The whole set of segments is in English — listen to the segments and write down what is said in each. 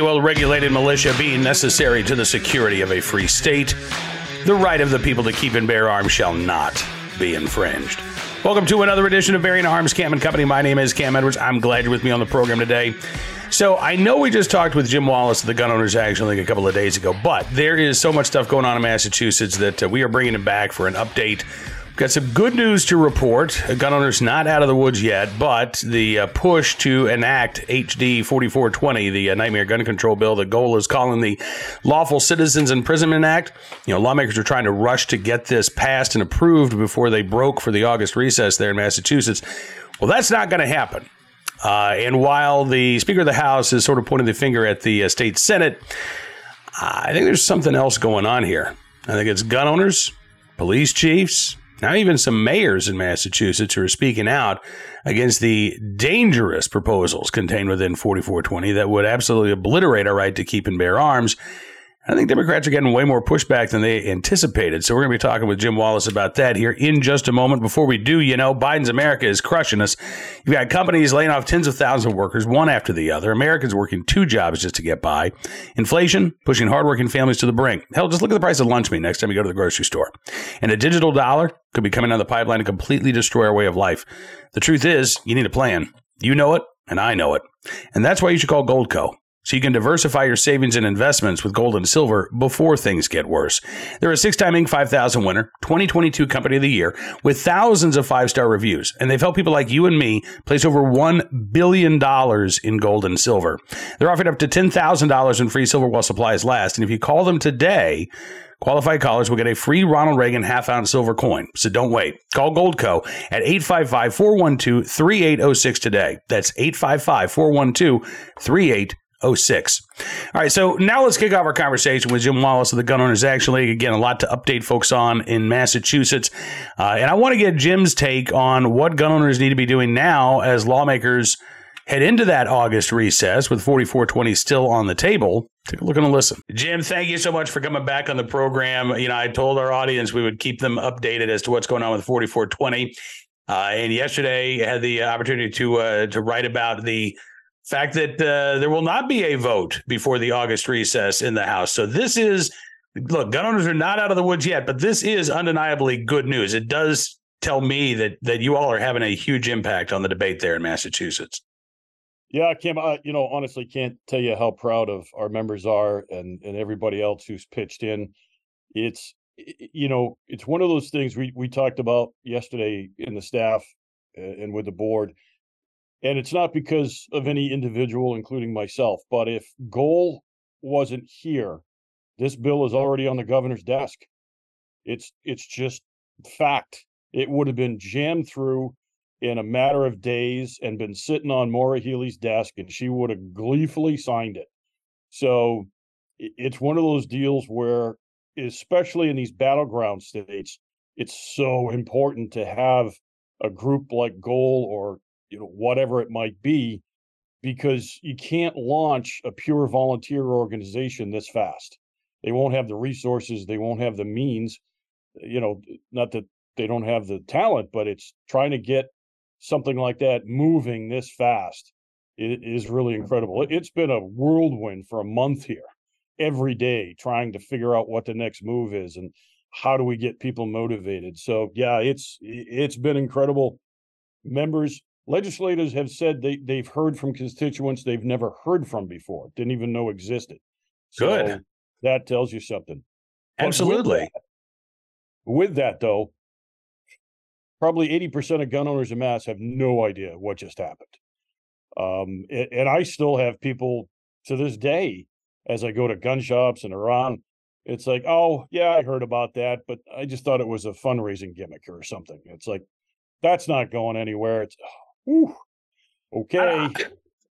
well regulated militia being necessary to the security of a free state, the right of the people to keep and bear arms shall not be infringed. Welcome to another edition of Bearing Arms Cam and Company. My name is Cam Edwards. I'm glad you're with me on the program today. So I know we just talked with Jim Wallace of the Gun Owners Action League a couple of days ago, but there is so much stuff going on in Massachusetts that uh, we are bringing him back for an update Got some good news to report. Gun owners not out of the woods yet, but the uh, push to enact HD 4420, the uh, Nightmare Gun Control Bill, the goal is calling the Lawful Citizens Imprisonment Act. You know, lawmakers are trying to rush to get this passed and approved before they broke for the August recess there in Massachusetts. Well, that's not going to happen. Uh, and while the Speaker of the House is sort of pointing the finger at the uh, state Senate, I think there's something else going on here. I think it's gun owners, police chiefs, now, even some mayors in Massachusetts who are speaking out against the dangerous proposals contained within 4420 that would absolutely obliterate our right to keep and bear arms I think Democrats are getting way more pushback than they anticipated. So we're going to be talking with Jim Wallace about that here in just a moment. Before we do, you know, Biden's America is crushing us. You've got companies laying off tens of thousands of workers, one after the other. Americans working two jobs just to get by. Inflation pushing hardworking families to the brink. Hell, just look at the price of lunch meat next time you go to the grocery store. And a digital dollar could be coming down the pipeline to completely destroy our way of life. The truth is, you need a plan. You know it, and I know it. And that's why you should call Goldco so you can diversify your savings and investments with gold and silver before things get worse. They're a six-time Inc. 5000 winner, 2022 Company of the Year, with thousands of five-star reviews, and they've helped people like you and me place over $1 billion in gold and silver. They're offering up to $10,000 in free silver while supplies last, and if you call them today, Qualified callers will get a free Ronald Reagan half ounce silver coin. So don't wait. Call Goldco at 855 412 3806 today. That's 855 412 3806. 06. All right, so now let's kick off our conversation with Jim Wallace of the Gun Owners Action League. Again, a lot to update folks on in Massachusetts. Uh, and I want to get Jim's take on what gun owners need to be doing now as lawmakers head into that August recess with 4420 still on the table. Take a look and a listen. Jim, thank you so much for coming back on the program. You know, I told our audience we would keep them updated as to what's going on with 4420. Uh, and yesterday I had the opportunity to uh, to write about the fact that uh, there will not be a vote before the August recess in the House. So this is look, gun owners are not out of the woods yet, but this is undeniably good news. It does tell me that that you all are having a huge impact on the debate there in Massachusetts. Yeah, Cam, I, you know, honestly can't tell you how proud of our members are and and everybody else who's pitched in. It's you know, it's one of those things we we talked about yesterday in the staff and with the board and it's not because of any individual, including myself, but if goal wasn't here, this bill is already on the governor's desk. It's it's just fact. It would have been jammed through in a matter of days and been sitting on Maura Healey's desk, and she would have gleefully signed it. So it's one of those deals where, especially in these battleground states, it's so important to have a group like Goal or you know whatever it might be because you can't launch a pure volunteer organization this fast. They won't have the resources they won't have the means you know not that they don't have the talent but it's trying to get something like that moving this fast it is really incredible. It's been a whirlwind for a month here every day trying to figure out what the next move is and how do we get people motivated. So yeah it's it's been incredible. Members legislators have said they, they've heard from constituents they've never heard from before, didn't even know existed. So Good. That tells you something. Absolutely. With that, with that, though, probably 80% of gun owners in Mass have no idea what just happened. Um, and, and I still have people to this day, as I go to gun shops and around, it's like, oh, yeah, I heard about that, but I just thought it was a fundraising gimmick or something. It's like, that's not going anywhere. It's, Whew. Okay.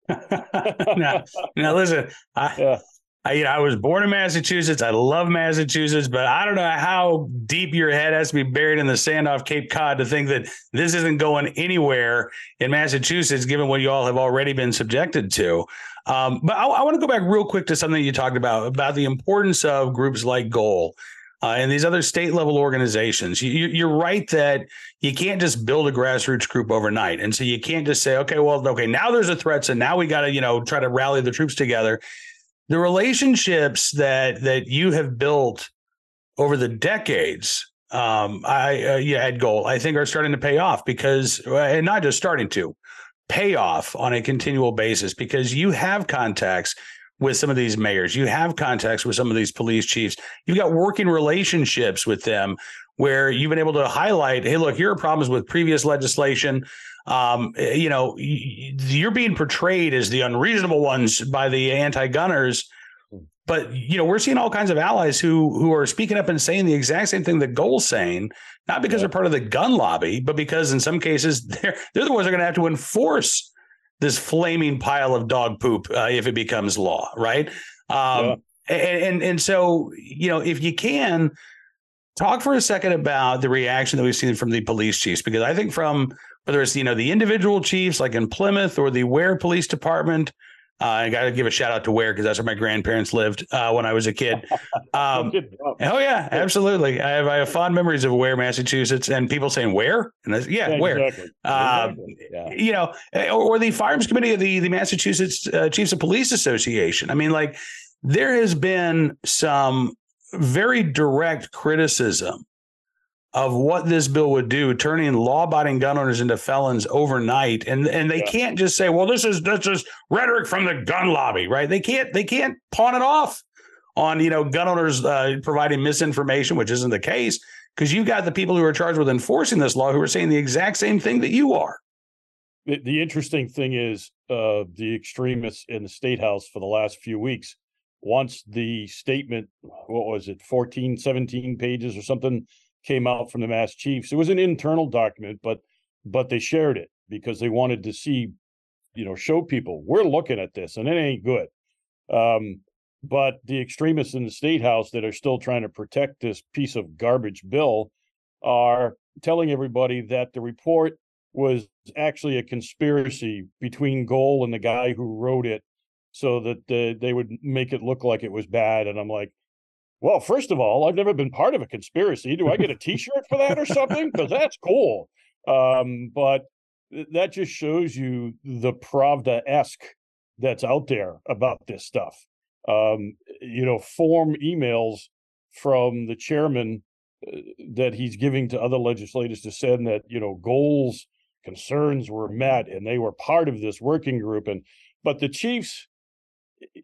now, now, listen, I, yeah. I, you know, I was born in Massachusetts. I love Massachusetts, but I don't know how deep your head has to be buried in the sand off Cape Cod to think that this isn't going anywhere in Massachusetts, given what you all have already been subjected to. Um, but I, I want to go back real quick to something you talked about about the importance of groups like Goal uh, and these other state level organizations. You, are right that you can't just build a grassroots group overnight, and so you can't just say, okay, well, okay, now there's a threat, so now we got to you know try to rally the troops together. the relationships that that you have built over the decades um i uh, yeah at goal i think are starting to pay off because uh, and not just starting to pay off on a continual basis because you have contacts with some of these mayors you have contacts with some of these police chiefs you've got working relationships with them where you've been able to highlight hey look here are problems with previous legislation um, eh, you know, you're being portrayed as the unreasonable ones by the anti-gunners. Hmm. But you know, we're seeing all kinds of allies who who are speaking up and saying the exact same thing that Goal's saying, not because yeah. they're part of the gun lobby, but because in some cases they're they're the ones that are going to have to enforce this flaming pile of dog poop uh, if it becomes law, right? Um, yeah. and, and and so you know, if you can talk for a second about the reaction that we've seen from the police chiefs, because I think from whether it's you know the individual chiefs like in Plymouth or the Ware Police Department. Uh, I got to give a shout out to Ware because that's where my grandparents lived uh, when I was a kid. Um, oh yeah, absolutely. I have I have fond memories of Ware, Massachusetts, and people saying where and yeah, yeah, where. Exactly. Uh, exactly. Yeah. You know, or, or, the Firearms Committee of the the Massachusetts uh, Chiefs of Police Association. I mean, like there has been some very direct criticism of what this bill would do, turning law-abiding gun owners into felons overnight, and and they yeah. can't just say, "Well, this is this is rhetoric from the gun lobby," right? They can't they can't pawn it off on you know gun owners uh, providing misinformation, which isn't the case, because you've got the people who are charged with enforcing this law who are saying the exact same thing that you are. The, the interesting thing is, uh, the extremists in the state house for the last few weeks, once the statement, what was it, 14, 17 pages or something came out from the Mass Chiefs. It was an internal document, but but they shared it because they wanted to see, you know, show people we're looking at this and it ain't good. Um, but the extremists in the state house that are still trying to protect this piece of garbage bill are telling everybody that the report was actually a conspiracy between Goal and the guy who wrote it so that they would make it look like it was bad. And I'm like, well, first of all, I've never been part of a conspiracy. Do I get a T-shirt for that or something? Because that's cool. Um, but that just shows you the Pravda esque that's out there about this stuff. Um, you know, form emails from the chairman uh, that he's giving to other legislators to send that you know goals concerns were met and they were part of this working group and but the chiefs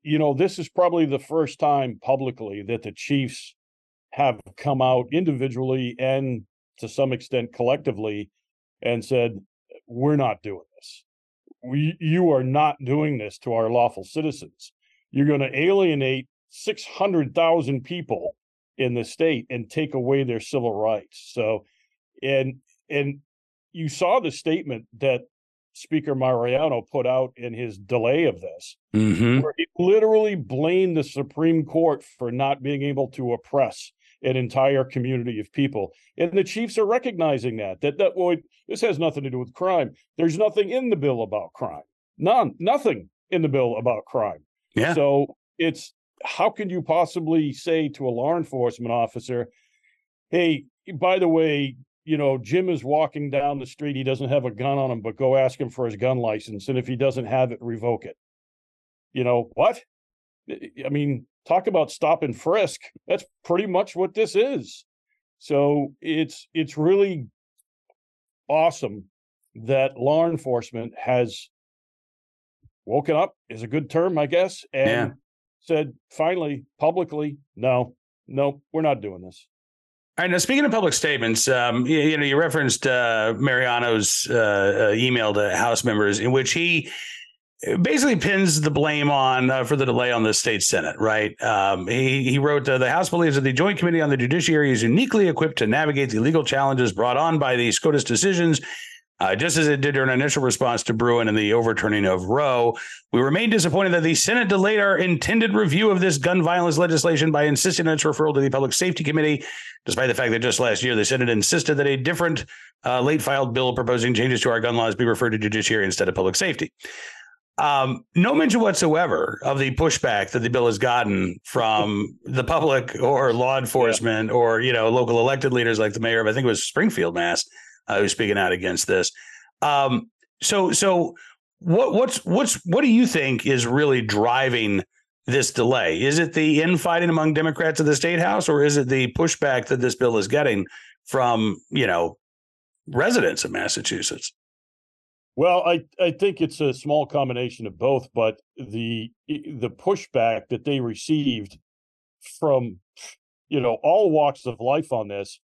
you know, this is probably the first time publicly that the Chiefs have come out individually and to some extent collectively and said, we're not doing this. We, you are not doing this to our lawful citizens. You're going to alienate 600,000 people in the state and take away their civil rights. So, and, and you saw the statement that Speaker Mariano put out in his delay of this, mm-hmm. where he literally blamed the Supreme Court for not being able to oppress an entire community of people. And the Chiefs are recognizing that, that, that, well, this has nothing to do with crime. There's nothing in the bill about crime. None, nothing in the bill about crime. Yeah. So it's, how can you possibly say to a law enforcement officer, hey, by the way, you know, Jim is walking down the street. He doesn't have a gun on him, but go ask him for his gun license. And if he doesn't have it, revoke it. You know, what? I mean, talk about stop and frisk. That's pretty much what this is. So it's it's really awesome that law enforcement has woken up is a good term, I guess, and yeah. said finally publicly, no, no, we're not doing this. All right. Now, speaking of public statements, um, you, you, know, you referenced uh, Mariano's uh, uh, email to House members in which he basically pins the blame on uh, for the delay on the state senate. Right? Um, he he wrote uh, the House believes that the Joint Committee on the Judiciary is uniquely equipped to navigate the legal challenges brought on by the SCOTUS decisions uh, just as it did during an initial response to Bruen and the overturning of Roe, we remain disappointed that the Senate delayed our intended review of this gun violence legislation by insisting on its referral to the Public Safety Committee, despite the fact that just last year the Senate insisted that a different uh, late filed bill proposing changes to our gun laws be referred to judiciary instead of public safety. Um, no mention whatsoever of the pushback that the bill has gotten from the public or law enforcement yeah. or you know local elected leaders like the mayor of I think it was Springfield, Mass uh, who's speaking out against this. Um, so, so what, what's what's what do you think is really driving this delay? Is it the infighting among Democrats of the state house, or is it the pushback that this bill is getting from you know residents of Massachusetts? Well, I, I think it's a small combination of both, but the the pushback that they received from you know all walks of life on this,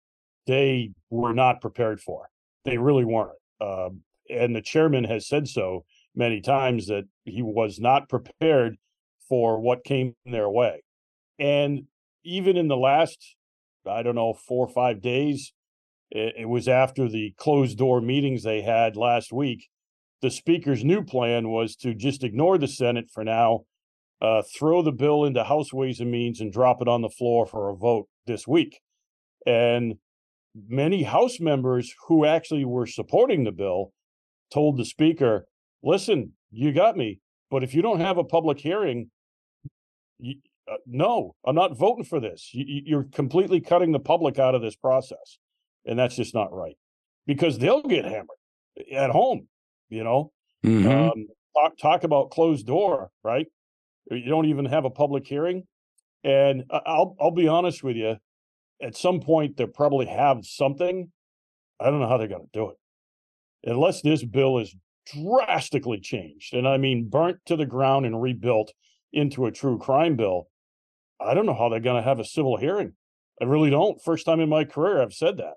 they were not prepared for. They really weren't. Um, and the chairman has said so many times that he was not prepared for what came their way. And even in the last, I don't know, four or five days, it, it was after the closed door meetings they had last week. The speaker's new plan was to just ignore the Senate for now, uh, throw the bill into House Ways and Means and drop it on the floor for a vote this week. And many House members who actually were supporting the bill told the speaker, listen, you got me, but if you don't have a public hearing, you, uh, no, I'm not voting for this. You, you're completely cutting the public out of this process. And that's just not right because they'll get hammered at home, you know. Mm-hmm. Um, talk, talk about closed door, right? You don't even have a public hearing. And I'll I'll be honest with you, at some point they'll probably have something. I don't know how they're going to do it unless this bill is drastically changed, and I mean burnt to the ground and rebuilt into a true crime bill. I don't know how they're going to have a civil hearing. I really don't. First time in my career I've said that.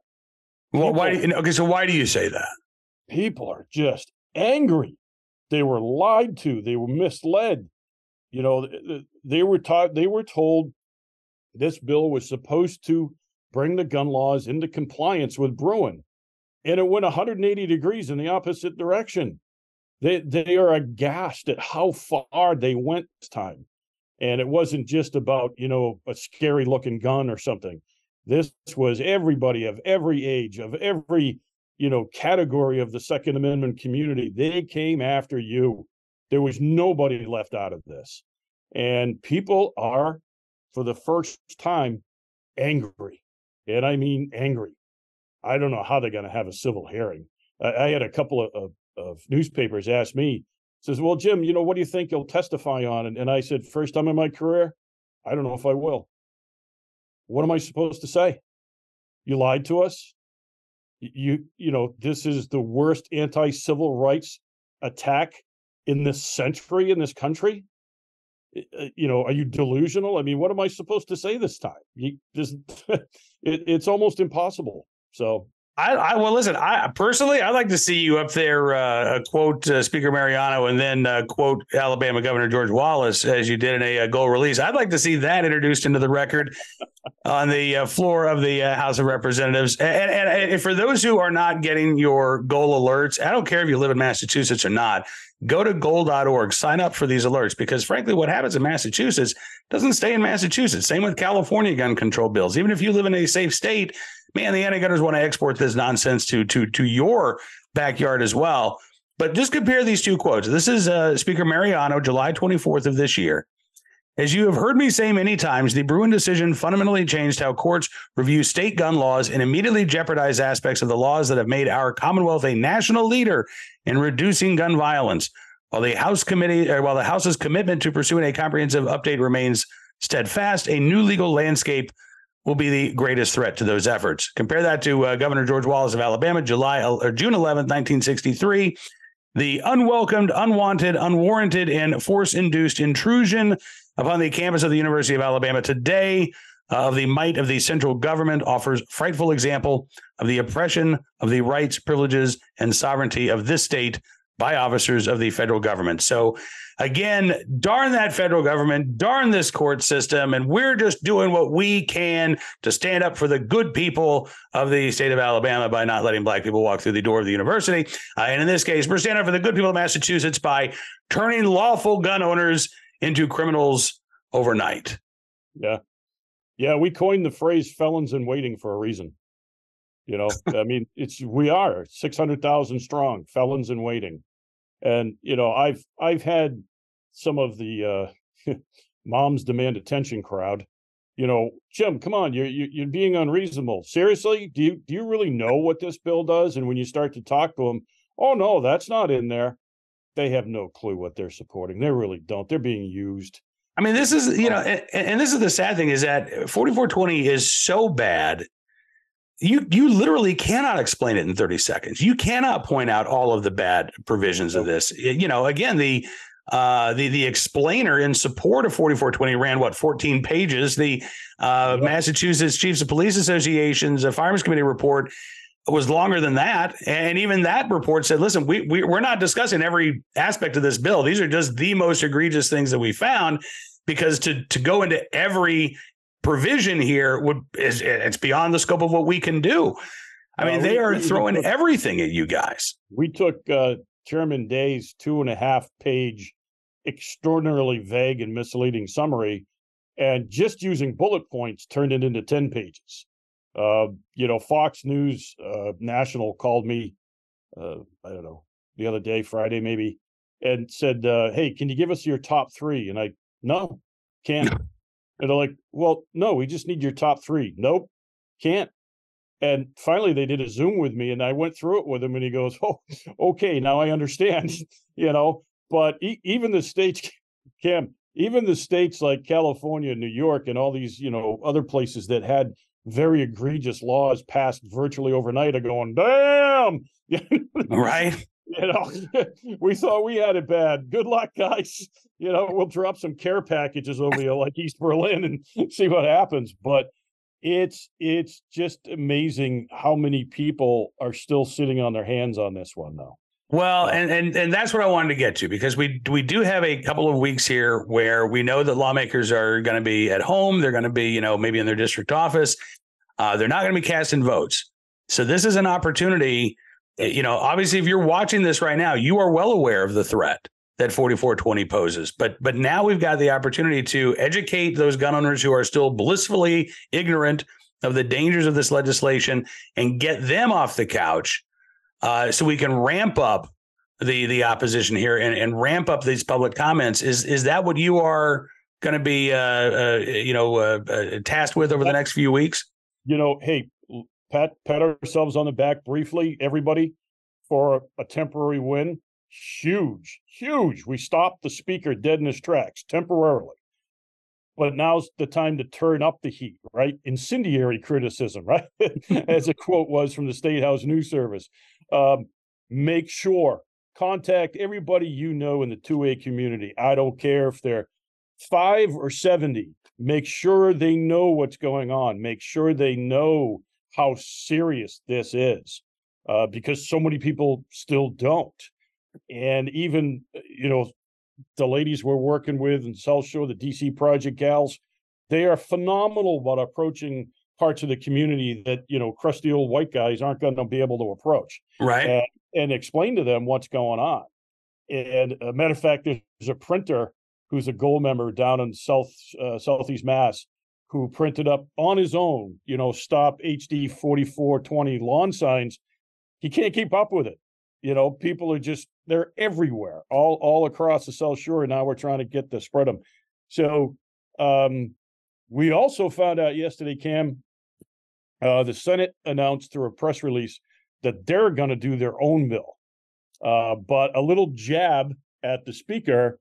Well, why? Do you, okay, so why do you say that? People are just angry. They were lied to. They were misled. You know, they were taught. They were told this bill was supposed to bring the gun laws into compliance with Bruen and it went 180 degrees in the opposite direction. They they are aghast at how far they went this time. And it wasn't just about, you know, a scary looking gun or something. This was everybody of every age, of every, you know, category of the Second Amendment community. They came after you. There was nobody left out of this. And people are, for the first time, angry. And I mean angry. I don't know how they're going to have a civil hearing. I, I had a couple of, of, of, newspapers ask me, says, "Well, Jim, you know, what do you think you'll testify on?" And, and I said, first time in my career, I don't know if I will. What am I supposed to say? You lied to us. You, you know, this is the worst anti-civil rights attack in this century in this country. Uh, you know, are you delusional? I mean, what am I supposed to say this time? You, this, it, it's almost impossible. So I, I, well listen. I personally, I'd like to see you up there uh, quote uh, Speaker Mariano and then uh, quote Alabama Governor George Wallace as you did in a, a goal release. I'd like to see that introduced into the record on the uh, floor of the uh, House of Representatives. And, and, and, for those who are not getting your goal alerts, I don't care if you live in Massachusetts or not. Go to goal.org, sign up for these alerts because, frankly, what happens in Massachusetts doesn't stay in Massachusetts. Same with California gun control bills. Even if you live in a safe state, man, the anti-gunners want to export this nonsense to to to your backyard as well. But just compare these two quotes. This is uh, Speaker Mariano, July 24th of this year. As you have heard me say many times, the Bruen decision fundamentally changed how courts review state gun laws and immediately jeopardized aspects of the laws that have made our Commonwealth a national leader in reducing gun violence. While the House committee, or while the House's commitment to pursuing a comprehensive update remains steadfast, a new legal landscape will be the greatest threat to those efforts. Compare that to uh, Governor George Wallace of Alabama, July or June 11th, 1963. The unwelcomed, unwanted, unwarranted, and force-induced intrusion upon the campus of the University of Alabama today uh, of the might of the central government offers frightful example of the oppression of the rights, privileges, and sovereignty of this state by officers of the federal government. So, again, darn that federal government, darn this court system. And we're just doing what we can to stand up for the good people of the state of Alabama by not letting black people walk through the door of the university. Uh, and in this case, we're standing up for the good people of Massachusetts by turning lawful gun owners into criminals overnight. Yeah. Yeah. We coined the phrase felons in waiting for a reason. You know, I mean, it's we are 600,000 strong, felons in waiting and you know i've i've had some of the uh moms demand attention crowd you know jim come on you're you're being unreasonable seriously do you do you really know what this bill does and when you start to talk to them oh no that's not in there they have no clue what they're supporting they really don't they're being used I mean, this is you know, and, and this is the sad thing is that 4420 is so bad. You you literally cannot explain it in 30 seconds. You cannot point out all of the bad provisions of this. You know, again, the uh, the the explainer in support of 4420 ran what 14 pages. The uh, yep. Massachusetts Chiefs of Police Association's a Firearms Committee report was longer than that, and even that report said, "Listen, we, we we're not discussing every aspect of this bill. These are just the most egregious things that we found." Because to to go into every provision here would is it's beyond the scope of what we can do. I mean, uh, they are throwing took, everything at you guys. We took uh, Chairman Day's two and a half page extraordinarily vague and misleading summary and just using bullet points turned it into 10 pages. Uh, you know, Fox News uh, National called me, uh, I don't know, the other day, Friday maybe, and said, uh, Hey, can you give us your top three? And I, no, can't. and they're like, Well, no, we just need your top three. Nope, can't. And finally, they did a Zoom with me, and I went through it with him, and he goes, "Oh, okay, now I understand." you know, but e- even the states, Cam, even the states like California, New York, and all these, you know, other places that had very egregious laws passed virtually overnight are going, damn. right. You know, we thought we had it bad. Good luck, guys. You know, we'll drop some care packages over you like East Berlin and see what happens. But it's it's just amazing how many people are still sitting on their hands on this one now. Well, and, and and that's what I wanted to get to because we we do have a couple of weeks here where we know that lawmakers are going to be at home. They're going to be, you know, maybe in their district office. Uh, they're not going to be casting votes. So this is an opportunity. Eh, you know, obviously, if you're watching this right now, you are well aware of the threat that 4420 poses. But but now we've got the opportunity to educate those gun owners who are still blissfully ignorant of the dangers of this legislation and get them off the couch uh, so we can ramp up the the opposition here and, and ramp up these public comments. Is is that what you are going to be uh, uh, you know uh, uh, tasked with over the next few weeks? You know, hey, pat pat ourselves on the back briefly, everybody, for a, a temporary win. Huge, huge. We stopped the speaker dead in his tracks temporarily but now's the time to turn up the heat, right? Incendiary criticism, right? As a quote was from the State House News Service. Um, make sure contact everybody you know in the 2A community. I don't care if they're five or 70. Make sure they know what's going on. Make sure they know how serious this is uh, because so many people still don't. And even, you know, the ladies we're working with in South Shore, the DC Project gals, they are phenomenal about approaching parts of the community that you know crusty old white guys aren't going to be able to approach right. and, and, explain to them what's going on. And a matter of fact there's a printer who's a goal member down in south uh, southeast mass who printed up on his own you know stop hd 4420 lawn signs. He can't keep up with it. You know people are just they're everywhere all all across the south shore And now we're trying to get to spread them so um we also found out yesterday cam uh, the Senate announced through a press release that they're going to do their own bill. Uh, but a little jab at the speaker,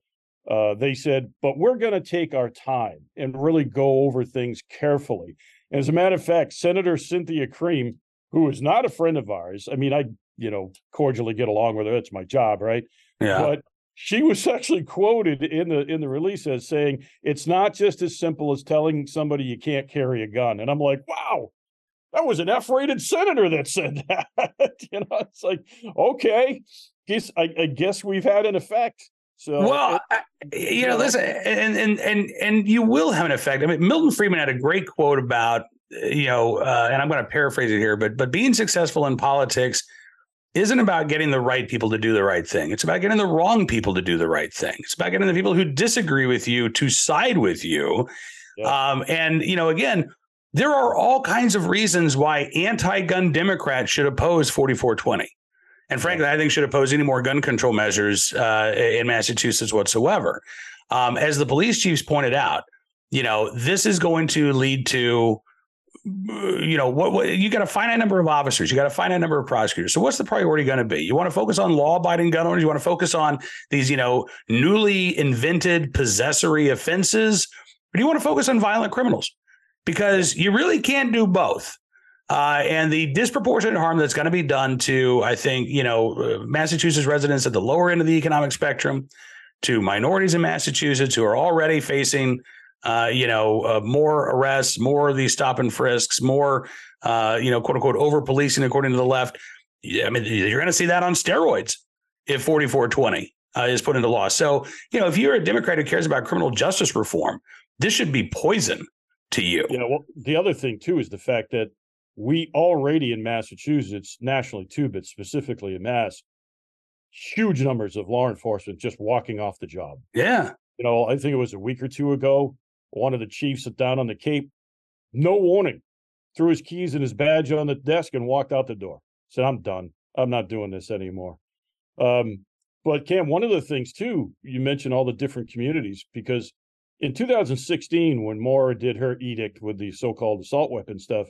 uh, they said, but we're going to take our time and really go over things carefully. And as a matter of fact, Senator Cynthia Creem, who is not a friend of ours, I mean, I, you know, cordially get along with her. It's my job, right? Yeah. But she was actually quoted in the in the release as saying it's not just as simple as telling somebody you can't carry a gun and i'm like wow that was an F-rated senator that said that. you know, it's like okay, guess I, I, guess we've had an effect. So well, it, you know, listen, and and and and you will have an effect. I mean, Milton Friedman had a great quote about you know, uh, and I'm going to paraphrase it here, but but being successful in politics isn't about getting the right people to do the right thing. It's about getting the wrong people to do the right thing. It's about getting the people who disagree with you to side with you. Yeah. Um, and you know, again, there are all kinds of reasons why anti-gun Democrats should oppose 4420. And frankly, I think should oppose any more gun control measures uh, in Massachusetts whatsoever. Um, as the police chiefs pointed out, you know, this is going to lead to you know what, what you got a finite number of officers you got a finite number of prosecutors. So what's the priority going to be? You want to focus on law-abiding gun owners? You want to focus on these you know newly invented possessory offenses? Or do you want to focus on violent criminals because you really can't do both uh, and the disproportionate harm that's going to be done to i think you know uh, massachusetts residents at the lower end of the economic spectrum to minorities in massachusetts who are already facing uh, you know, uh, more arrests, more of these stop and frisks, more, uh, you know, quote unquote, over policing according to the left. I mean, you're going to see that on steroids if 4420 uh, is put into law. So, you know, if you're a Democrat who cares about criminal justice reform, this should be poison to you. Know, well, the other thing too is the fact that we already in Massachusetts, nationally too, but specifically in Mass, huge numbers of law enforcement just walking off the job. Yeah. You know, I think it was a week or two ago one of the chiefs sat down on the Cape, no warning, threw his keys and his badge on the desk and walked out the door. Said, I'm done. I'm not doing this anymore. Um, but Cam, one of the things too, you mentioned all the different communities because in 2016, when Maura did her edict with the so-called assault weapon stuff,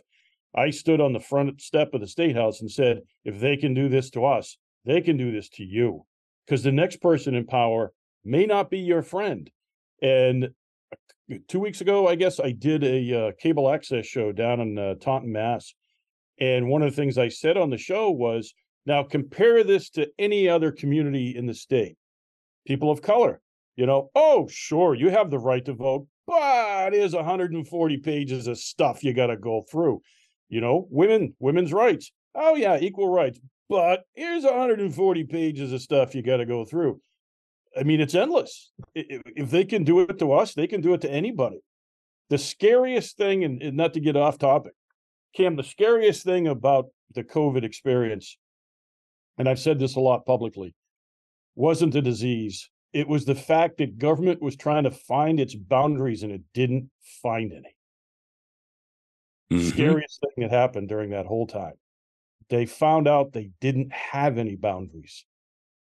I stood on the front step of the state house and said, if they can do this to us, they can do this to you. Because the next person in power may not be your friend. And two weeks ago, I guess I did a uh, cable access show down in uh, Taunton, Mass. And one of the things I said on the show was, now compare this to any other community in the state. People of color, you know, oh, sure, you have the right to vote, but there's 140 pages of stuff you got to go through. You know, women, women's rights. Oh, yeah, equal rights. But here's 140 pages of stuff you got to go through. I mean, it's endless. If they can do it to us, they can do it to anybody. The scariest thing, and not to get off topic, Cam, the scariest thing about the COVID experience, and I've said this a lot publicly, wasn't the disease. It was the fact that government was trying to find its boundaries and it didn't find any. Mm-hmm. Scariest thing that happened during that whole time. They found out they didn't have any boundaries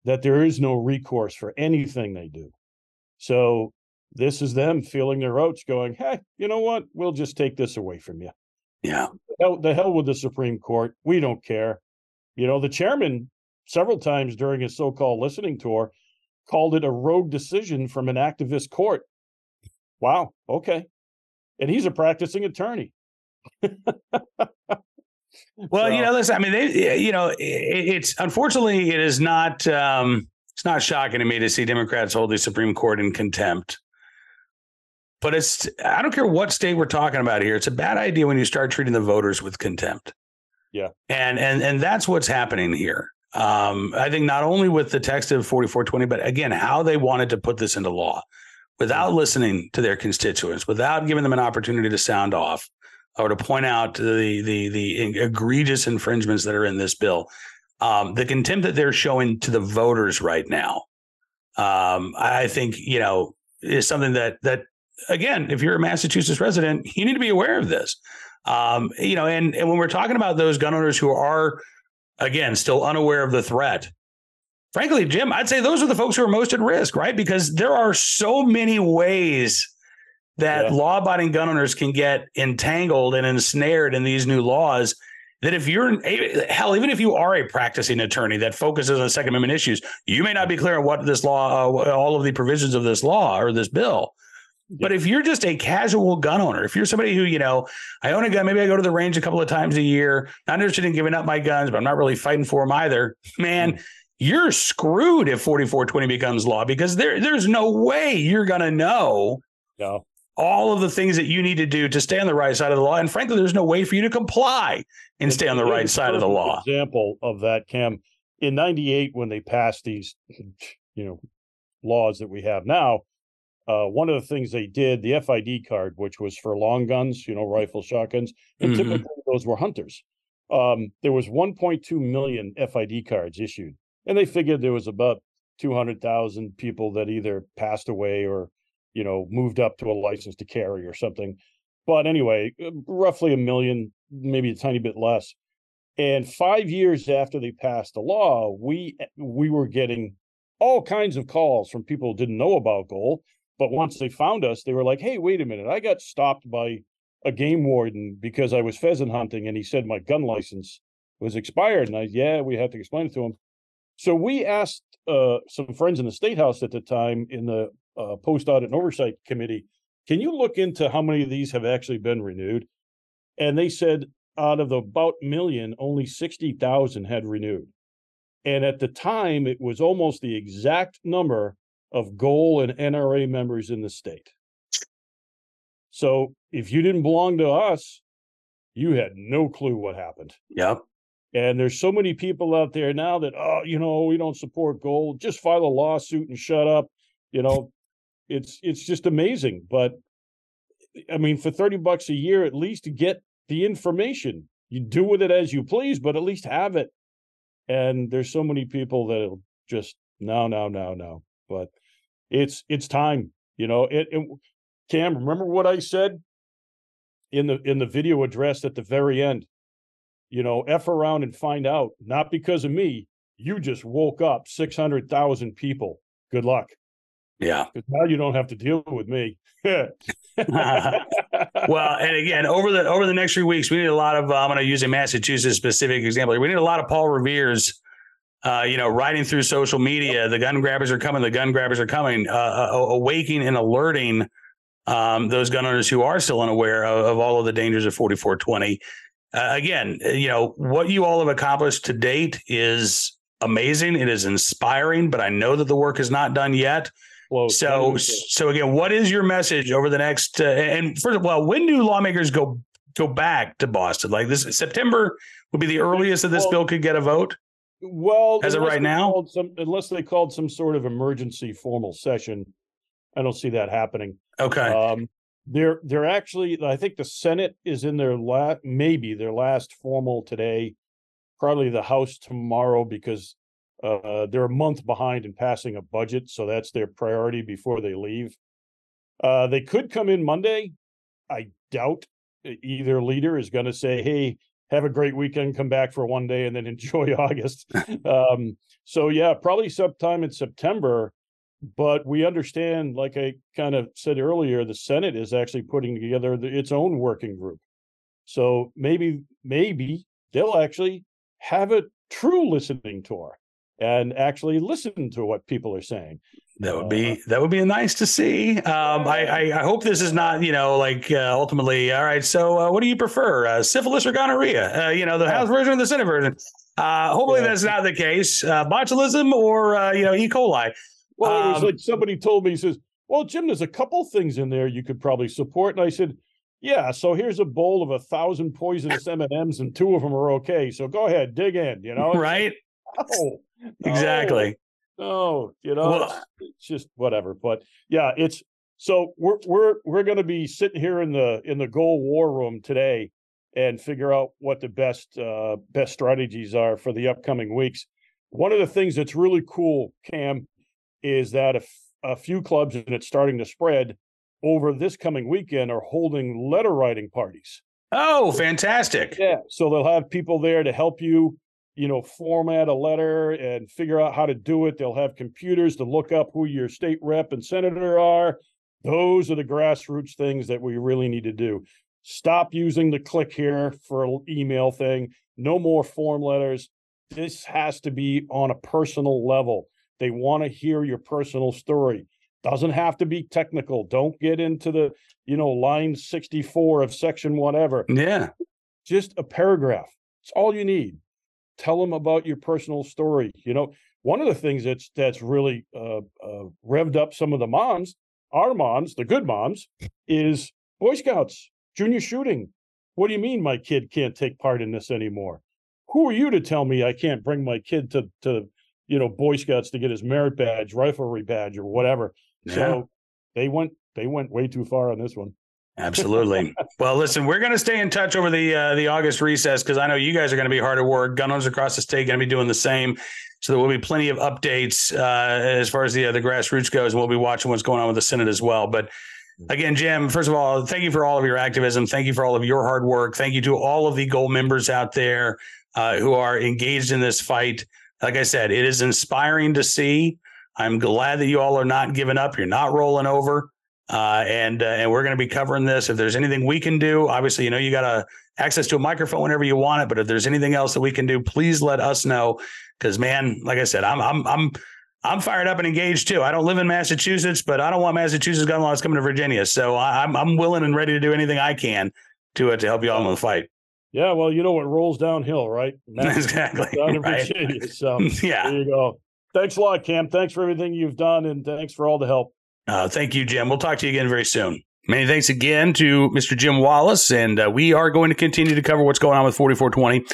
that there is no recourse for anything they do. So this is them feeling their oats, going, "Hey, you know what? We'll just take this away from you." Yeah. The hell, the hell with the Supreme Court. We don't care. You know, the chairman several times during his so-called listening tour called it a rogue decision from an activist court. Wow. Okay. And he's a practicing attorney. Well, so, you know, listen. I mean, they, you know, it, it's unfortunately it is not. Um, it's not shocking to me to see Democrats hold the Supreme Court in contempt. But it's. I don't care what state we're talking about here. It's a bad idea when you start treating the voters with contempt. Yeah. And and and that's what's happening here. Um, I think not only with the text of 4420, but again, how they wanted to put this into law without mm-hmm. listening to their constituents, without giving them an opportunity to sound off or to point out the the the egregious infringements that are in this bill. Um, the contempt that they're showing to the voters right now, um, I think you know is something that that again, if you're a Massachusetts resident, you need to be aware of this. Um, you know, and and when we're talking about those gun owners who are again still unaware of the threat, frankly, Jim, I'd say those are the folks who are most at risk, right? Because there are so many ways that yeah. law abiding gun owners can get entangled and ensnared in these new laws that if you're hell, even if you are a practicing attorney that focuses on Second Amendment issues, you may not be clear on what this law, uh, all of the provisions of this law or this bill. But if you're just a casual gun owner, if you're somebody who, you know, I own a gun, maybe I go to the range a couple of times a year, not interested in giving up my guns, but I'm not really fighting for them either, man, mm. you're screwed if 4420 becomes law because there, there's no way you're going to know no all of the things that you need to do to stay on the right side of the law. And frankly, there's no way for you to comply and, stay on the right side of the law. Example of that, Cam, in '98 when they passed these, you know, laws that we have now. Uh, one of the things they did, the FID card, which was for long guns, you know, rifle, shotguns, and mm-hmm. typically those were hunters. Um, there was 1.2 million FID cards issued, and they figured there was about 200,000 people that either passed away or you know, moved up to a license to carry or something. But anyway, uh, roughly a million, maybe a tiny bit less. And five years after they passed the law, we we were getting all kinds of calls from people who didn't know about Goal. But once they found us, they were like, "Hey, wait a minute! I got stopped by a game warden because I was pheasant hunting and he said my gun license was expired. And I, yeah, we had to explain it to him. So we asked uh, some friends in the state house at the time in the uh, post audit and oversight committee, can you look into how many of these have actually been renewed? And they said out of the about million, only 60,000 had renewed. And at the time, it was almost the exact number of goal and NRA members in the state. So if you didn't belong to us, you had no clue what happened. Yep. And there's so many people out there now that, oh, you know, we don't support goal. Just file a lawsuit and shut up. You know, it's it's just amazing. But I mean, for 30 bucks a year, at least to get the information. You do with it as you please, but at least have it. And there's so many people that'll just no, no, no, no. But it's it's time. You know, it, it Cam, remember what I said in the in the video address at the very end? You know, F around and find out. Not because of me. You just woke up 600,000 people. Good luck. Yeah. Now you don't have to deal with me. well, and again, over the over the next few weeks, we need a lot of. Uh, I'm going to use a Massachusetts specific example. We need a lot of Paul Revere's. Uh, you know, riding through social media, the gun grabbers are coming. The gun grabbers are coming. Uh, uh awaking and alerting um, those gun owners who are still unaware of, of all of the dangers of 4420. Uh, again, you know what you all have accomplished to date is amazing. It is inspiring, but I know that the work is not done yet. Well, so, so again, what is your message over the next? Uh, and first of all, when do lawmakers go go back to Boston? Like this September would be the earliest that this well, bill could get a vote. Well, as of right now, some, unless they called some sort of emergency formal session, I don't see that happening. Okay. Um, they're they're actually. I think the Senate is in their last, maybe their last formal today. Probably the House tomorrow because uh, they're a month behind in passing a budget, so that's their priority before they leave. Uh, they could come in Monday. I doubt either leader is going to say, "Hey, have a great weekend, come back for one day, and then enjoy August." um, so yeah, probably sometime in September. But we understand, like I kind of said earlier, the Senate is actually putting together the, its own working group. So maybe, maybe they'll actually have a true listening tour and actually listen to what people are saying. That would be uh, that would be nice to see. Um, I, I, hope this is not you know like uh, ultimately. All right, so uh, what do you prefer, uh, syphilis or gonorrhea? Uh, you know, the House version or the Senate version. Uh, hopefully yeah. that's not the case. botulism or you know E. coli. Well, it was um, like somebody told me. He says, "Well, Jim, there's a couple things in there you could probably support." And I said, "Yeah, so here's a bowl of a thousand poisonous M and M's, and two of them are okay. So go ahead, dig in. You know, right? Oh, exactly. No, you know, well, it's just whatever. But yeah, it's so we're we're we're going to be sitting here in the in the goal war room today and figure out what the best uh, best strategies are for the upcoming weeks. One of the things that's really cool, Cam, is that a, a few clubs and it's starting to spread over this coming weekend are holding letter writing parties. Oh, fantastic! Yeah, so they'll have people there to help you you know, format a letter and figure out how to do it. They'll have computers to look up who your state rep and senator are. Those are the grassroots things that we really need to do. Stop using the click here for an email thing. No more form letters. This has to be on a personal level. They want to hear your personal story. Doesn't have to be technical. Don't get into the, you know, line 64 of section whatever. Yeah. Just a paragraph. It's all you need tell them about your personal story. You know, one of the things that's that's really uh, uh, revved up some of the moms, our moms, the good moms, is Boy Scouts, junior shooting. What do you mean my kid can't take part in this anymore? Who are you to tell me I can't bring my kid to to you know Boy Scouts to get his merit badge, riflery badge, or whatever? Yeah. So they went they went way too far on this one. Absolutely. well, listen, we're going to stay in touch over the uh, the August recess because I know you guys are going to be hard at work. Gun owners across the state going to be doing the same. So there will be plenty of updates uh, as far as the uh, the grassroots goes, and we'll be watching what's going on with the Senate as well. But again, Jim, first of all, thank you for all of your activism. Thank you for all of your hard work. Thank you to all of the goal members out there uh, who are engaged in this fight. Like I said, it is inspiring to see. I'm glad that you all are not giving up. You're not rolling over. Uh, and uh, and we're going to be covering this. If there's anything we can do, obviously, you know, you got a access to a microphone whenever you want it. But if there's anything else that we can do, please let us know. Because man, like I said, I'm I'm I'm I'm fired up and engaged too. I don't live in Massachusetts, but I don't want Massachusetts gun laws coming to Virginia. So I, am I'm willing and ready to do anything I can to uh, to help you all in the fight. Yeah, well, you know what rolls downhill, right? exactly. Down to right. Virginia. So yeah, there you go. Thanks a lot, Cam. Thanks for everything you've done, and thanks for all the help. Uh, thank you, Jim. We'll talk to you again very soon. Many thanks again to Mr. Jim Wallace, and uh, we are going to continue to cover what's going on with 4420,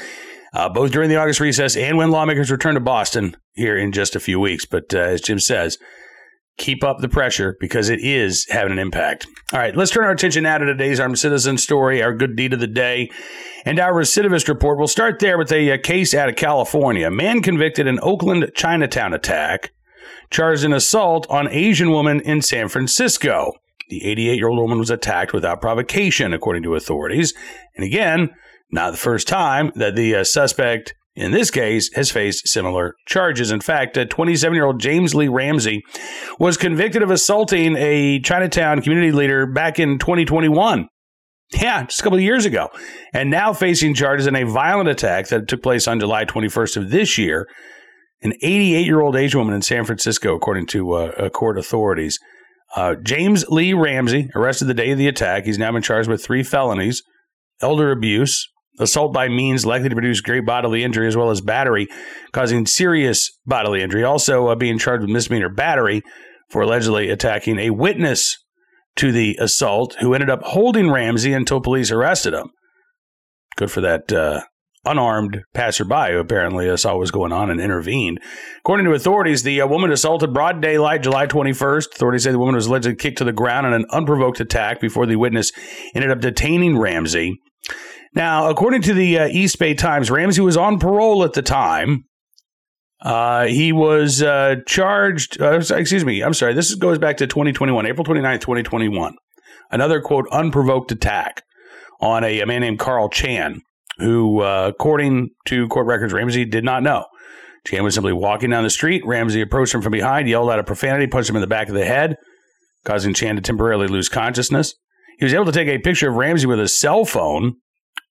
uh, both during the August recess and when lawmakers return to Boston here in just a few weeks. But uh, as Jim says, keep up the pressure because it is having an impact. All right, let's turn our attention now to today's armed citizen story, our good deed of the day, and our recidivist report. We'll start there with a, a case out of California. A man convicted in Oakland Chinatown attack charged an assault on Asian woman in San Francisco. The 88 year old woman was attacked without provocation, according to authorities. And again, not the first time that the uh, suspect in this case has faced similar charges. In fact, 27 year old James Lee Ramsey was convicted of assaulting a Chinatown community leader back in 2021. Yeah, just a couple of years ago. And now facing charges in a violent attack that took place on July 21st of this year. An 88 year old Asian woman in San Francisco, according to uh, court authorities. Uh, James Lee Ramsey, arrested the day of the attack. He's now been charged with three felonies elder abuse, assault by means likely to produce great bodily injury, as well as battery, causing serious bodily injury. Also, uh, being charged with misdemeanor battery for allegedly attacking a witness to the assault who ended up holding Ramsey until police arrested him. Good for that uh, unarmed passerby who apparently saw what was going on and intervened. According to authorities, the uh, woman assaulted broad daylight July 21st. Authorities say the woman was allegedly kicked to the ground in an unprovoked attack before the witness ended up detaining Ramsey. Now, according to the uh, East Bay Times, Ramsey was on parole at the time. Uh, he was uh, charged, uh, excuse me, I'm sorry, this goes back to 2021, April 29th, 2021. Another quote, unprovoked attack on a, a man named Carl Chan who, uh, according to court records, Ramsey did not know. Chan was simply walking down the street. Ramsey approached him from behind, yelled out a profanity, punched him in the back of the head, causing Chan to temporarily lose consciousness. He was able to take a picture of Ramsey with a cell phone,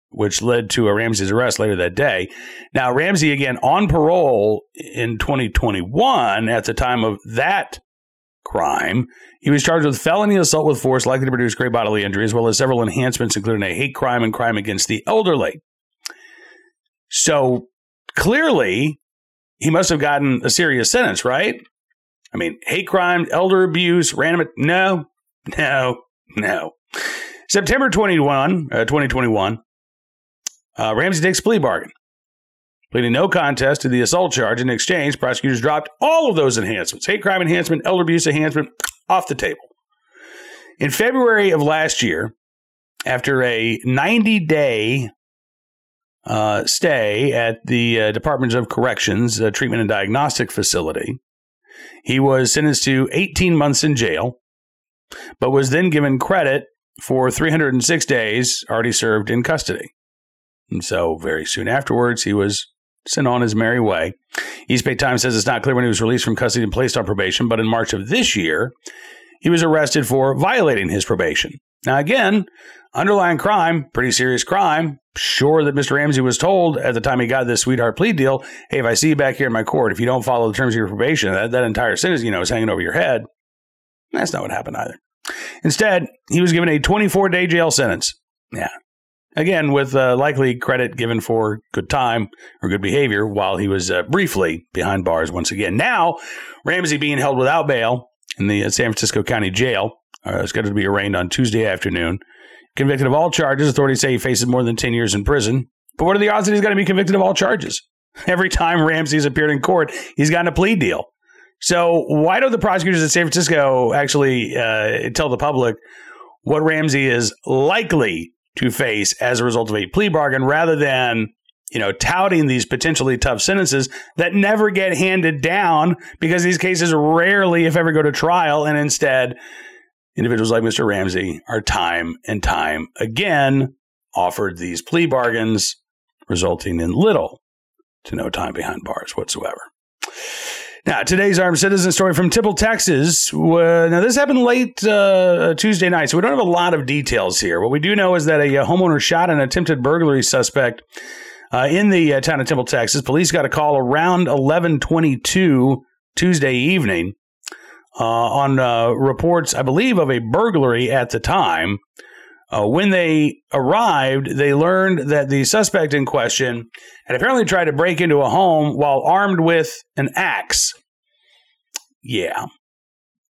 which led to a Ramsey's arrest later that day. Now, Ramsey, again, on parole in 2021 at the time of that crime. He was charged with felony assault with force likely to produce great bodily injury, as well as several enhancements, including a hate crime and crime against the elderly. So clearly, he must have gotten a serious sentence, right? I mean, hate crime, elder abuse, random. No, no, no. September 21, uh, 2021, uh, Ramsey takes plea bargain. Pleading no contest to the assault charge. In exchange, prosecutors dropped all of those enhancements hate crime enhancement, elder abuse enhancement off the table. In February of last year, after a 90 day uh, stay at the uh, Department of Corrections uh, Treatment and Diagnostic Facility. He was sentenced to 18 months in jail, but was then given credit for 306 days already served in custody. And so, very soon afterwards, he was sent on his merry way. East Bay Times says it's not clear when he was released from custody and placed on probation, but in March of this year, he was arrested for violating his probation. Now, again, underlying crime, pretty serious crime. Sure that Mr. Ramsey was told at the time he got this sweetheart plea deal, hey, if I see you back here in my court, if you don't follow the terms of your probation, that, that entire sentence, you know, is hanging over your head. That's not what happened either. Instead, he was given a 24 day jail sentence. Yeah. Again, with uh, likely credit given for good time or good behavior while he was uh, briefly behind bars once again. Now, Ramsey being held without bail in the uh, San Francisco County Jail, uh, scheduled to be arraigned on Tuesday afternoon. Convicted of all charges, authorities say he faces more than 10 years in prison. But what are the odds that he's going to be convicted of all charges? Every time Ramsey's appeared in court, he's gotten a plea deal. So why don't the prosecutors in San Francisco actually uh, tell the public what Ramsey is likely to face as a result of a plea bargain rather than you know, touting these potentially tough sentences that never get handed down because these cases rarely, if ever, go to trial. And instead, individuals like Mr. Ramsey are time and time again offered these plea bargains, resulting in little to no time behind bars whatsoever. Now, today's armed citizen story from Temple, Texas. Uh, now, this happened late uh, Tuesday night, so we don't have a lot of details here. What we do know is that a, a homeowner shot an attempted burglary suspect uh, in the uh, town of Temple, Texas. Police got a call around 11:22 Tuesday evening uh, on uh, reports, I believe, of a burglary at the time. Uh, when they arrived, they learned that the suspect in question had apparently tried to break into a home while armed with an axe. Yeah,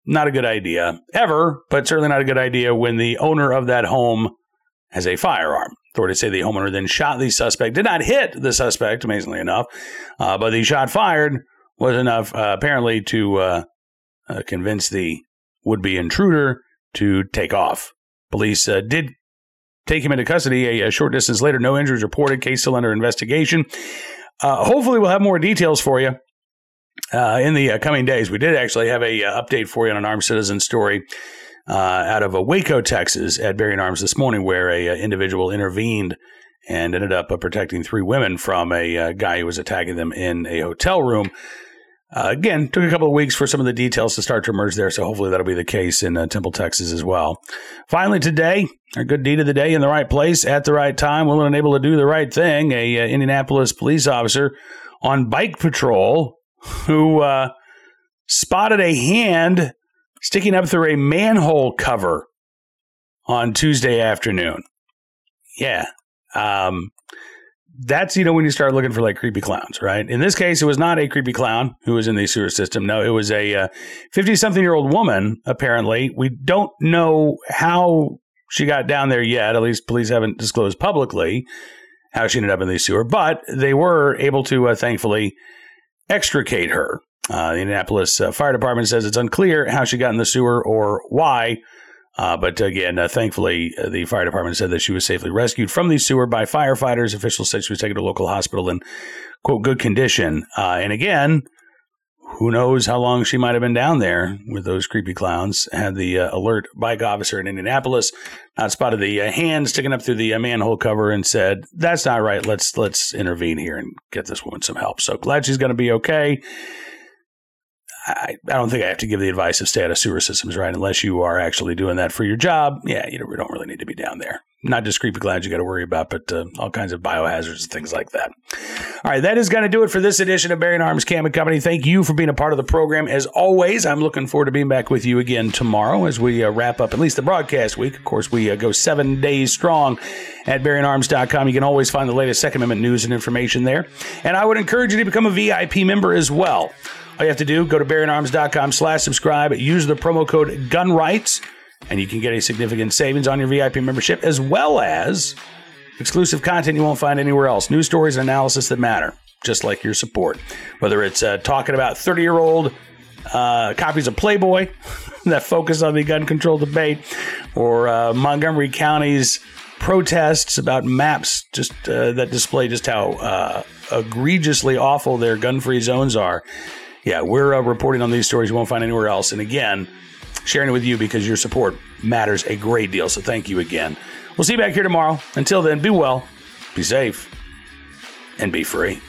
not a good idea ever, but certainly not a good idea when the owner of that home has a firearm. Authorities say the homeowner then shot the suspect, did not hit the suspect, amazingly enough, uh, but the shot fired was enough, uh, apparently, to uh, uh convince the would be intruder to take off. Police uh, did take him into custody a, a, short distance later. No injuries reported. Case still under investigation. Uh, hopefully, we'll have more details for you uh, in the uh, coming days. We did actually have a uh, update for you on an armed citizen story out of Waco, Texas, at Bearing Arms this morning, where a individual intervened and ended up protecting three women from a guy who was attacking them in a hotel room. Uh, again, took a couple of weeks for some of the details to start to emerge there, so hopefully that'll be the case in uh, Temple, Texas as well. Finally, today, our good deed of the day in the right place at the right time, willing and able to do the right thing. A uh, Indianapolis police officer on bike patrol who uh, spotted a hand sticking up through a manhole cover on Tuesday afternoon. Yeah. Um, that's you know when you start looking for like creepy clowns, right? In this case, it was not a creepy clown who was in the sewer system. No, it was a fifty-something-year-old woman. Apparently, we don't know how she got down there yet. At least police haven't disclosed publicly how she ended up in the sewer, but they were able to uh, thankfully extricate her. Uh, the Indianapolis uh, Fire Department says it's unclear how she got in the sewer or why. Uh, but again, uh, thankfully, uh, the fire department said that she was safely rescued from the sewer by firefighters. Officials said she was taken to a local hospital in, quote, good condition. Uh, and again, who knows how long she might have been down there with those creepy clowns. Had the uh, alert bike officer in Indianapolis not spotted the uh, hand sticking up through the manhole cover and said, "That's not right. Let's let's intervene here and get this woman some help." So glad she's going to be okay. I, I don't think I have to give the advice of stay out of sewer systems, right? Unless you are actually doing that for your job. Yeah, you don't really need to be down there. Not just creepy clouds you got to worry about, but uh, all kinds of biohazards and things like that. All right, that is going to do it for this edition of Bearing Arms Cam and Company. Thank you for being a part of the program. As always, I'm looking forward to being back with you again tomorrow as we uh, wrap up at least the broadcast week. Of course, we uh, go seven days strong at BearingArms.com. You can always find the latest Second Amendment news and information there. And I would encourage you to become a VIP member as well. All you have to do, go to BearingArms.com slash subscribe, use the promo code GUNRIGHTS, and you can get a significant savings on your VIP membership, as well as exclusive content you won't find anywhere else. News stories and analysis that matter, just like your support. Whether it's uh, talking about 30 year old uh, copies of Playboy that focus on the gun control debate, or uh, Montgomery County's protests about maps just uh, that display just how uh, egregiously awful their gun free zones are yeah, we're uh, reporting on these stories you won't find anywhere else. And again, sharing it with you because your support matters a great deal. So thank you again. We'll see you back here tomorrow. Until then, be well, be safe, and be free.